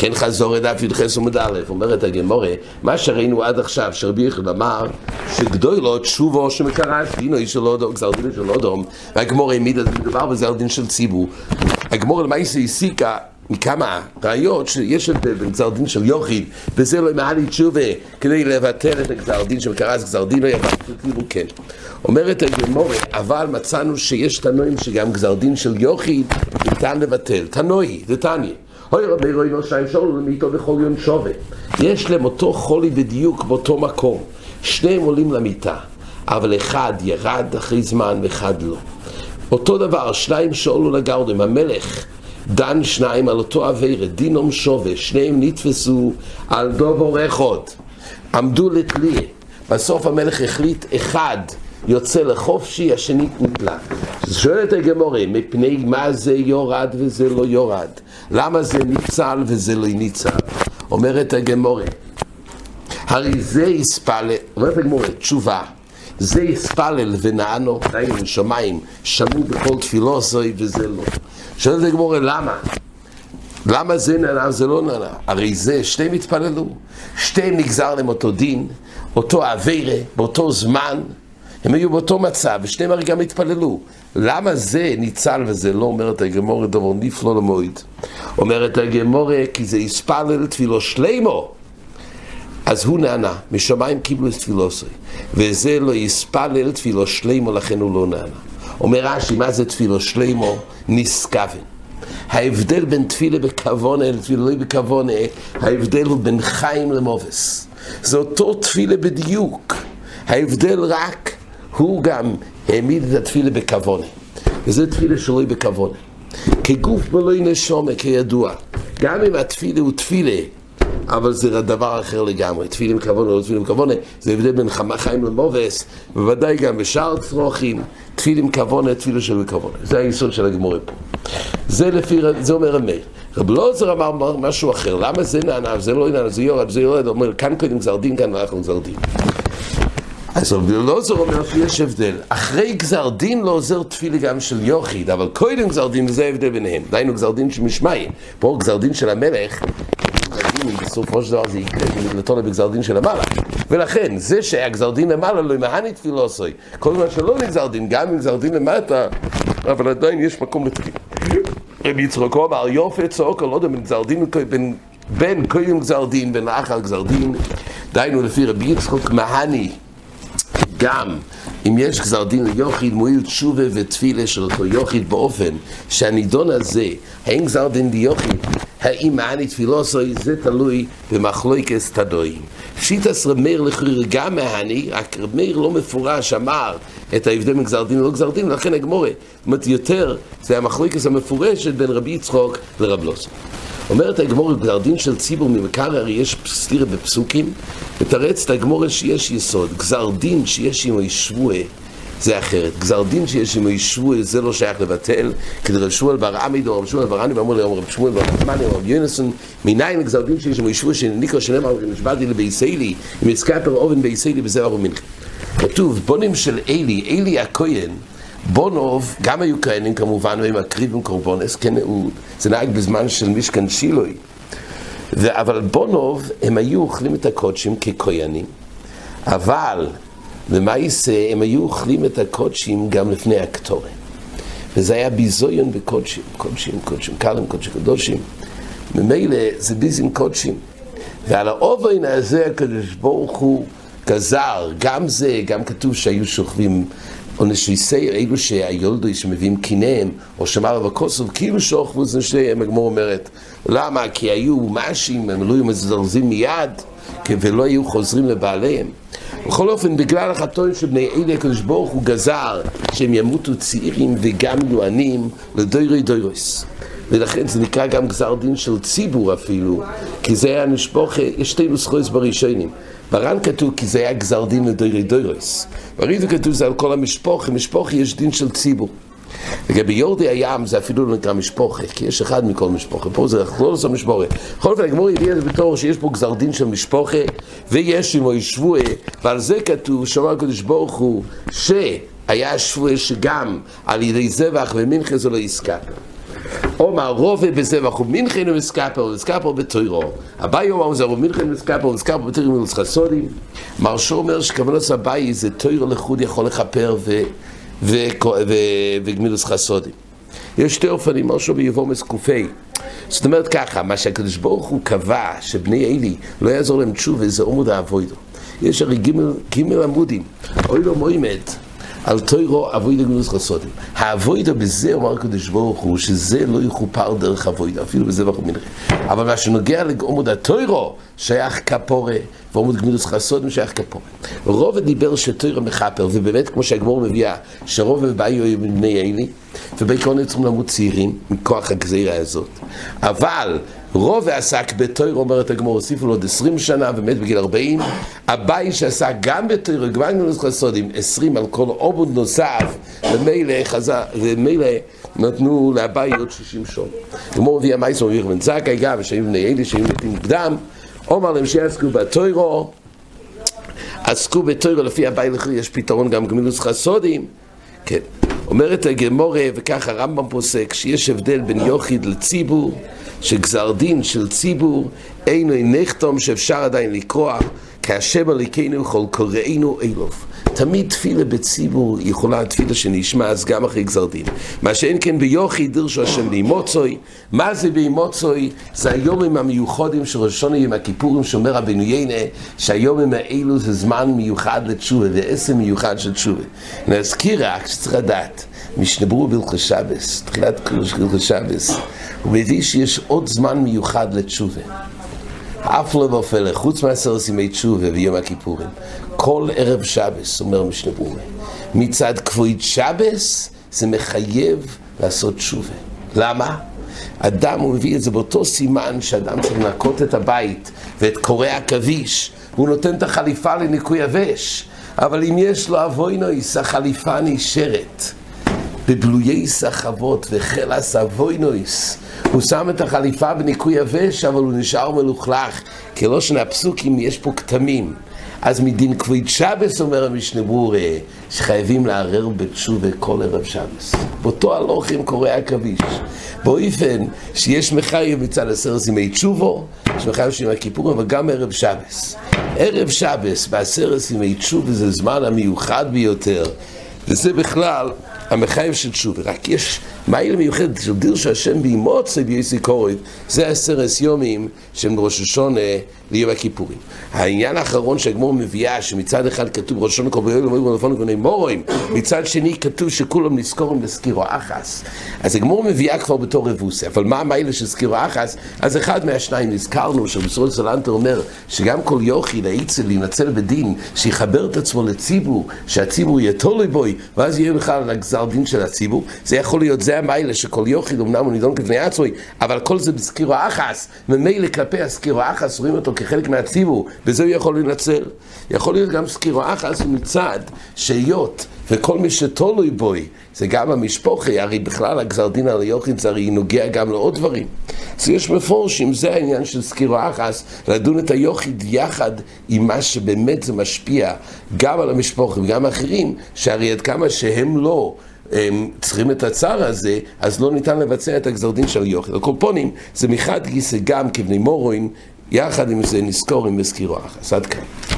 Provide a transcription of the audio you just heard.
כן חזור את דף י"ח עמוד א', אומרת הגמורה, מה שראינו עד עכשיו, שרבי יחד אמר, שגדולו תשובו שמקרש, דינו איש של אודום, גזר דין של אודום, והגמורה העמיד את מדובר בגזר דין של ציבור. הגמורה למעשה הסיקה מכמה ראיות שיש הבדל בין גזר דין של יוחיד, וזה לא מעלי תשובה, כדי לבטל את הגזר דין שמקרש גזר דין, לא יבטל ציבור כן. אומרת הגמורה, אבל מצאנו שיש תנועים שגם גזר דין של יוחיד ניתן לבטל. תנועי, זה תניא. אוי רבי רואי נושאים שאולו למיתו בכל יום שווה. יש להם אותו חולי בדיוק באותו מקום. שניהם עולים למיטה, אבל אחד ירד אחרי זמן ואחד לא. אותו דבר, שניים שאולו לגרדם, המלך דן שניים על אותו אביירה, דינום שווה, שניהם נתפסו על דובור אחד. עמדו לתליה. בסוף המלך החליט אחד יוצא לחופשי, השני נתלה. שואלת הגמורה, מפני מה זה יורד וזה לא יורד? למה זה ניצל וזה לא ניצל? אומרת הגמורה, הרי זה יספלל, אומרת הגמורה, תשובה, זה יספלל ונענו, דיינו שמיים, שמעו בכל תפילו זוי וזה לא. שואלת הגמורה, למה? למה זה נענה וזה לא נענה? הרי זה, שתיהם התפללו, שתיהם נגזר להם אותו דין, אותו אווירה, באותו זמן, הם היו באותו מצב, ושניהם הרי גם התפללו. למה זה ניצל וזה לא, אומרת הגמורה דבר נפלא למועד. אומרת הגמורה, כי זה יספלל תפילו שלימו. אז הוא נענה, משמיים קיבלו את תפילוסוי, וזה לא יספלל תפילו שלימו, לכן הוא לא נענה. אומר רש"י, מה זה תפילו שלימו? נשכוון. ההבדל בין תפילה בכוונה לתפילה לא בכוונה, ההבדל הוא בין חיים למובס. זה אותו תפילה בדיוק. ההבדל רק הוא גם העמיד את התפילה בכוונה. וזה תפילה שלא בכוונה. כגוף בלוי נשומה, כידוע. גם אם התפילה הוא תפילה, אבל זה דבר אחר לגמרי. תפילה עם כוונה תפילה עם כוונה, זה הבדל בין חיים למובס, בוודאי גם בשאר צרוכים, תפילה עם כוונה, תפילה שלא בכוונה. זה היסוד של הגמורה פה. זה לפי, זה אומר המאיר. רב לוזר אמר משהו אחר, למה זה נענה, זה לא נענה, זה יורד, זה יורד, אומר, כאן קודם גזר דין, כאן אנחנו גזר דין. אז רבי אלעזר אומר שיש הבדל. אחרי גזר דין לא עוזר תפילה גם של יוחיד, אבל קודם גזר דין וזה ההבדל ביניהם. דהיינו גזר דין של משמעי. פה גזר דין של המלך, בסופו של דבר זה יקרה בגלתו בגזר דין של המעלה. ולכן, זה שהיה גזר דין למעלה לא ימהני תפילוסוי. כל זמן שלא נגזר דין, גם אם גזר דין למטה, אבל עדיין יש מקום לתפילה. רבי יצחק אמר, יופי צעוק, לא יודע, בין גזר דין, בין, בין קודם גזר דין, בין לאחר גזר דין, דהיינו לפי רבי יצחק מהני. גם אם יש גזר דין ליוחיד, מועיל תשובה ותפילה של אותו יוחיד באופן שהנידון הזה, האם גזר דין ליוחיד, האם מעני תפילוסוי, זה תלוי במחלוקס תדועים. שיטס רמיר לכריר גם מהני, רק רמיר לא מפורש אמר את ההבדל בין דין ולא גזר דין, לכן הגמורה. זאת אומרת, יותר זה המחלוקס המפורשת בין רבי יצחוק לרב לוסו. אומרת הגמורה, גזר דין של ציבור ממכר, הרי יש סתירה בפסוקים, מתרץ את הגמורה שיש יסוד. גזר דין שיש עמו ישבועה זה אחרת. גזר דין שיש עמו ישבועה זה לא שייך לבטל, כדי רב שמואל בר עמיד או רב שמואל בר עני ואמרו לי, רב שמואל בר עמני או רב יונסון, מניין גזר דין שיש עמו ישבועה שניקו שנאמר, נשבעתי לבייסיילי, אם יזכפר אובן בייסיילי בזרע ומנחם. כתוב, בונים של אלי, אלי הכהן, בונוב, גם היו כהנים כמובן, והם מקריבים קורבונס, כן, הוא, זה נהג בזמן של משכן שילוי. אבל בונוב, הם היו אוכלים את הקודשים ככהנים, אבל למעשה הם היו אוכלים את הקודשים גם לפני הקטורת. וזה היה ביזויון בקודשים, קודשים, קודשים, קלם, קודשים קדושים. ממילא זה ביזים קודשים. ועל האובן הזה הקדוש ברוך הוא גזר, גם זה, גם כתוב שהיו שוכבים או נשיסי אלו שהיולדו שמביאים קיניהם, או שמר וכוסוב, כאילו שוכבו זה שהם, הגמור אומרת. למה? כי היו משים, הם לא היו מזרזים מיד, ולא היו חוזרים לבעליהם. בכל אופן, בגלל החתון שבני אלי הקדוש ברוך הוא גזר שהם ימותו צעירים וגם יוענים לדוירי דוירוס. ולכן זה נקרא גם גזר דין של ציבור אפילו, כי זה היה נשפוך, יש שתי נוסחויות בראשונים. בר"ן כתוב כי זה היה גזר דין לדוירי דוירוס. ברידו כתוב זה על כל המשפוך, משפוך יש דין של ציבור. לגבי יורדי הים זה אפילו לא נקרא משפוחה, כי יש אחד מכל משפוחה, פה זה לא עושה משפוחה. בכל אופן, הגמור הביא את זה בתור שיש פה גזר דין של משפוחה, ויש עמו ישבועה, ועל זה כתוב, שאומר הקדוש ברוך הוא, ש... היה שבועה שגם על ידי זבח ומנחה זה לא יסקפר. אומר רובה בזבח ומנחן ומסקפר ומסקפר בתוירו. אביי אומר זה רוב מנחן ומסקפר ומסקפר בתוירו מילוס חסודים. מרשו אומר שכוונות אביי זה תוירו לחוד יכול לכפר וגמילוס חסודים. יש שתי אופנים, מרשו ביבומס קופי. זאת אומרת ככה, מה שהקדוש ברוך הוא קבע שבני אלי לא יעזור להם תשובה זה עמוד האבוידו. יש הרי גימל עמודים, אוי לא מוימד. על תוירו אבוידו גמילוס חסודים. האבוידו בזה, אומר הקדוש ברוך הוא, שזה לא יכופר דרך אבוידו, אפילו בזה ואנחנו מנחים. אבל מה שנוגע לעמוד התוירו, שייך כפורה, ועמוד גמילוס חסודים שייך כפורה. רוב דיבר שתוירו מכפר, ובאמת, כמו שהגמור מביאה, שרוב ובאיו היו בני אלי, ובעיקרון צריכים למות צעירים, מכוח הגזירה הזאת. אבל רוב עסק בתויר, אומרת הגמור, הוסיפו לו עוד עשרים שנה ומת בגיל ארבעים. אביי שעסק גם בתויר, גם גמילוס חסודים, עשרים על כל עובד נוסף, ומילא חזר, ומילא נתנו לאביי עוד שישים שון. גמור מביא המייס אומר בן זכאי גם, שהיו בני אלי, שהיו מתים מוקדם, אומר להם שיעסקו בתוירו, עסקו בתוירו לפי אביי לכי, יש פתרון גם גמילוס חסודים, כן. אומרת הגמורה, וכך הרמב"ם פוסק, שיש הבדל בין יוחיד לציבור, שגזר דין של ציבור אינו נחתום שאפשר עדיין לקרוע, כהשם הליכנו כל קוראינו אלוף. תמיד תפילה בציבור יכולה תפילה שנשמע אז גם אחרי גזר דין. מה שאין כן ביוכי דרשו השם באימוצוי. מה זה באימוצוי? זה היומים המיוחדים של ראשון עם הכיפורים שאומר רבינו יינה שהיומים האלו זה זמן מיוחד לתשובה ועשר מיוחד של תשובה. נזכיר רק שצריך לדעת משנברו בלכו שבס, תחילת בלכו שבס, הוא מביא שיש עוד זמן מיוחד לתשובה. אף לא בפלא, חוץ מעשר סימי תשובה ביום הכיפורים. כל ערב שבס, אומר משנה ברורה, מצד כבוד שבס זה מחייב לעשות תשובה. למה? אדם, הוא מביא את זה באותו סימן שאדם צריך לנקות את הבית ואת קורי עכביש, הוא נותן את החליפה לניקוי יבש. אבל אם יש לו אבוינויס, החליפה נשארת. בבלויי סחבות וחלס אבוינויס. הוא שם את החליפה בניקוי יבש, אבל הוא נשאר מלוכלך. כי לא שני הפסוקים, יש פה כתמים. אז מדין כבוד שבס אומר המשנה ברורה, שחייבים לערער בתשובה כל ערב שבס. באותו הלוחם קורא עכביש. באופן שיש מחייב מצד עשרת ימי תשובו, יש מחייב של ימי הכיפורים, אבל גם ערב שבס. ערב שבס בעשרת ימי תשובה זה זמן המיוחד ביותר, וזה בכלל המחייב של תשובה. רק יש מעיל מיוחד של דיר שהשם באימוצי בייסי קורית, זה עשרת יומים של ראש השונה ליום הכיפורים. העניין האחרון שהגמור מביאה, שמצד אחד כתוב ראש השונה קורבן יום ונפון ובני מורים, מצד שני כתוב שכולם נזכורים לסקירו אחס. אז הגמור מביאה כבר בתור רבוסי, אבל מה המעיל של סקירו אחס? אז אחד מהשניים נזכרנו, שבסרול סלנטר אומר, שגם כל יוכי להיצל, להינצל בדין, שיחבר את עצמו לציבור, שהציבור יהיה תולוי בוי, ואז יהיה בכלל על הגזר דין של הציבור. זה יכול להיות, זה המיילה שכל יוחיד אמנם הוא נידון כבני עצמי, אבל כל זה בסקירו אחס, ממילא כלפי הסקירו אחס רואים אותו כחלק מהציבור, בזה הוא יכול לנצל. יכול להיות גם סקירו אחס מצד שהיות וכל מי שתולוי בוי, זה גם המשפוחי, הרי בכלל הגזר דין על היוחיד זה הרי נוגע גם לעוד דברים. אז יש מפורשים, זה העניין של סקירו אחס, לדון את היוחיד יחד עם מה שבאמת זה משפיע גם על המשפוחי וגם אחרים, שהרי עד כמה שהם לא הם צריכים את הצער הזה, אז לא ניתן לבצע את הגזר דין של יוכל. הקורפונים זה מחד גיסא גם כבני מורוין, יחד עם זה נזכור עם מזכירו אחס. עד כאן.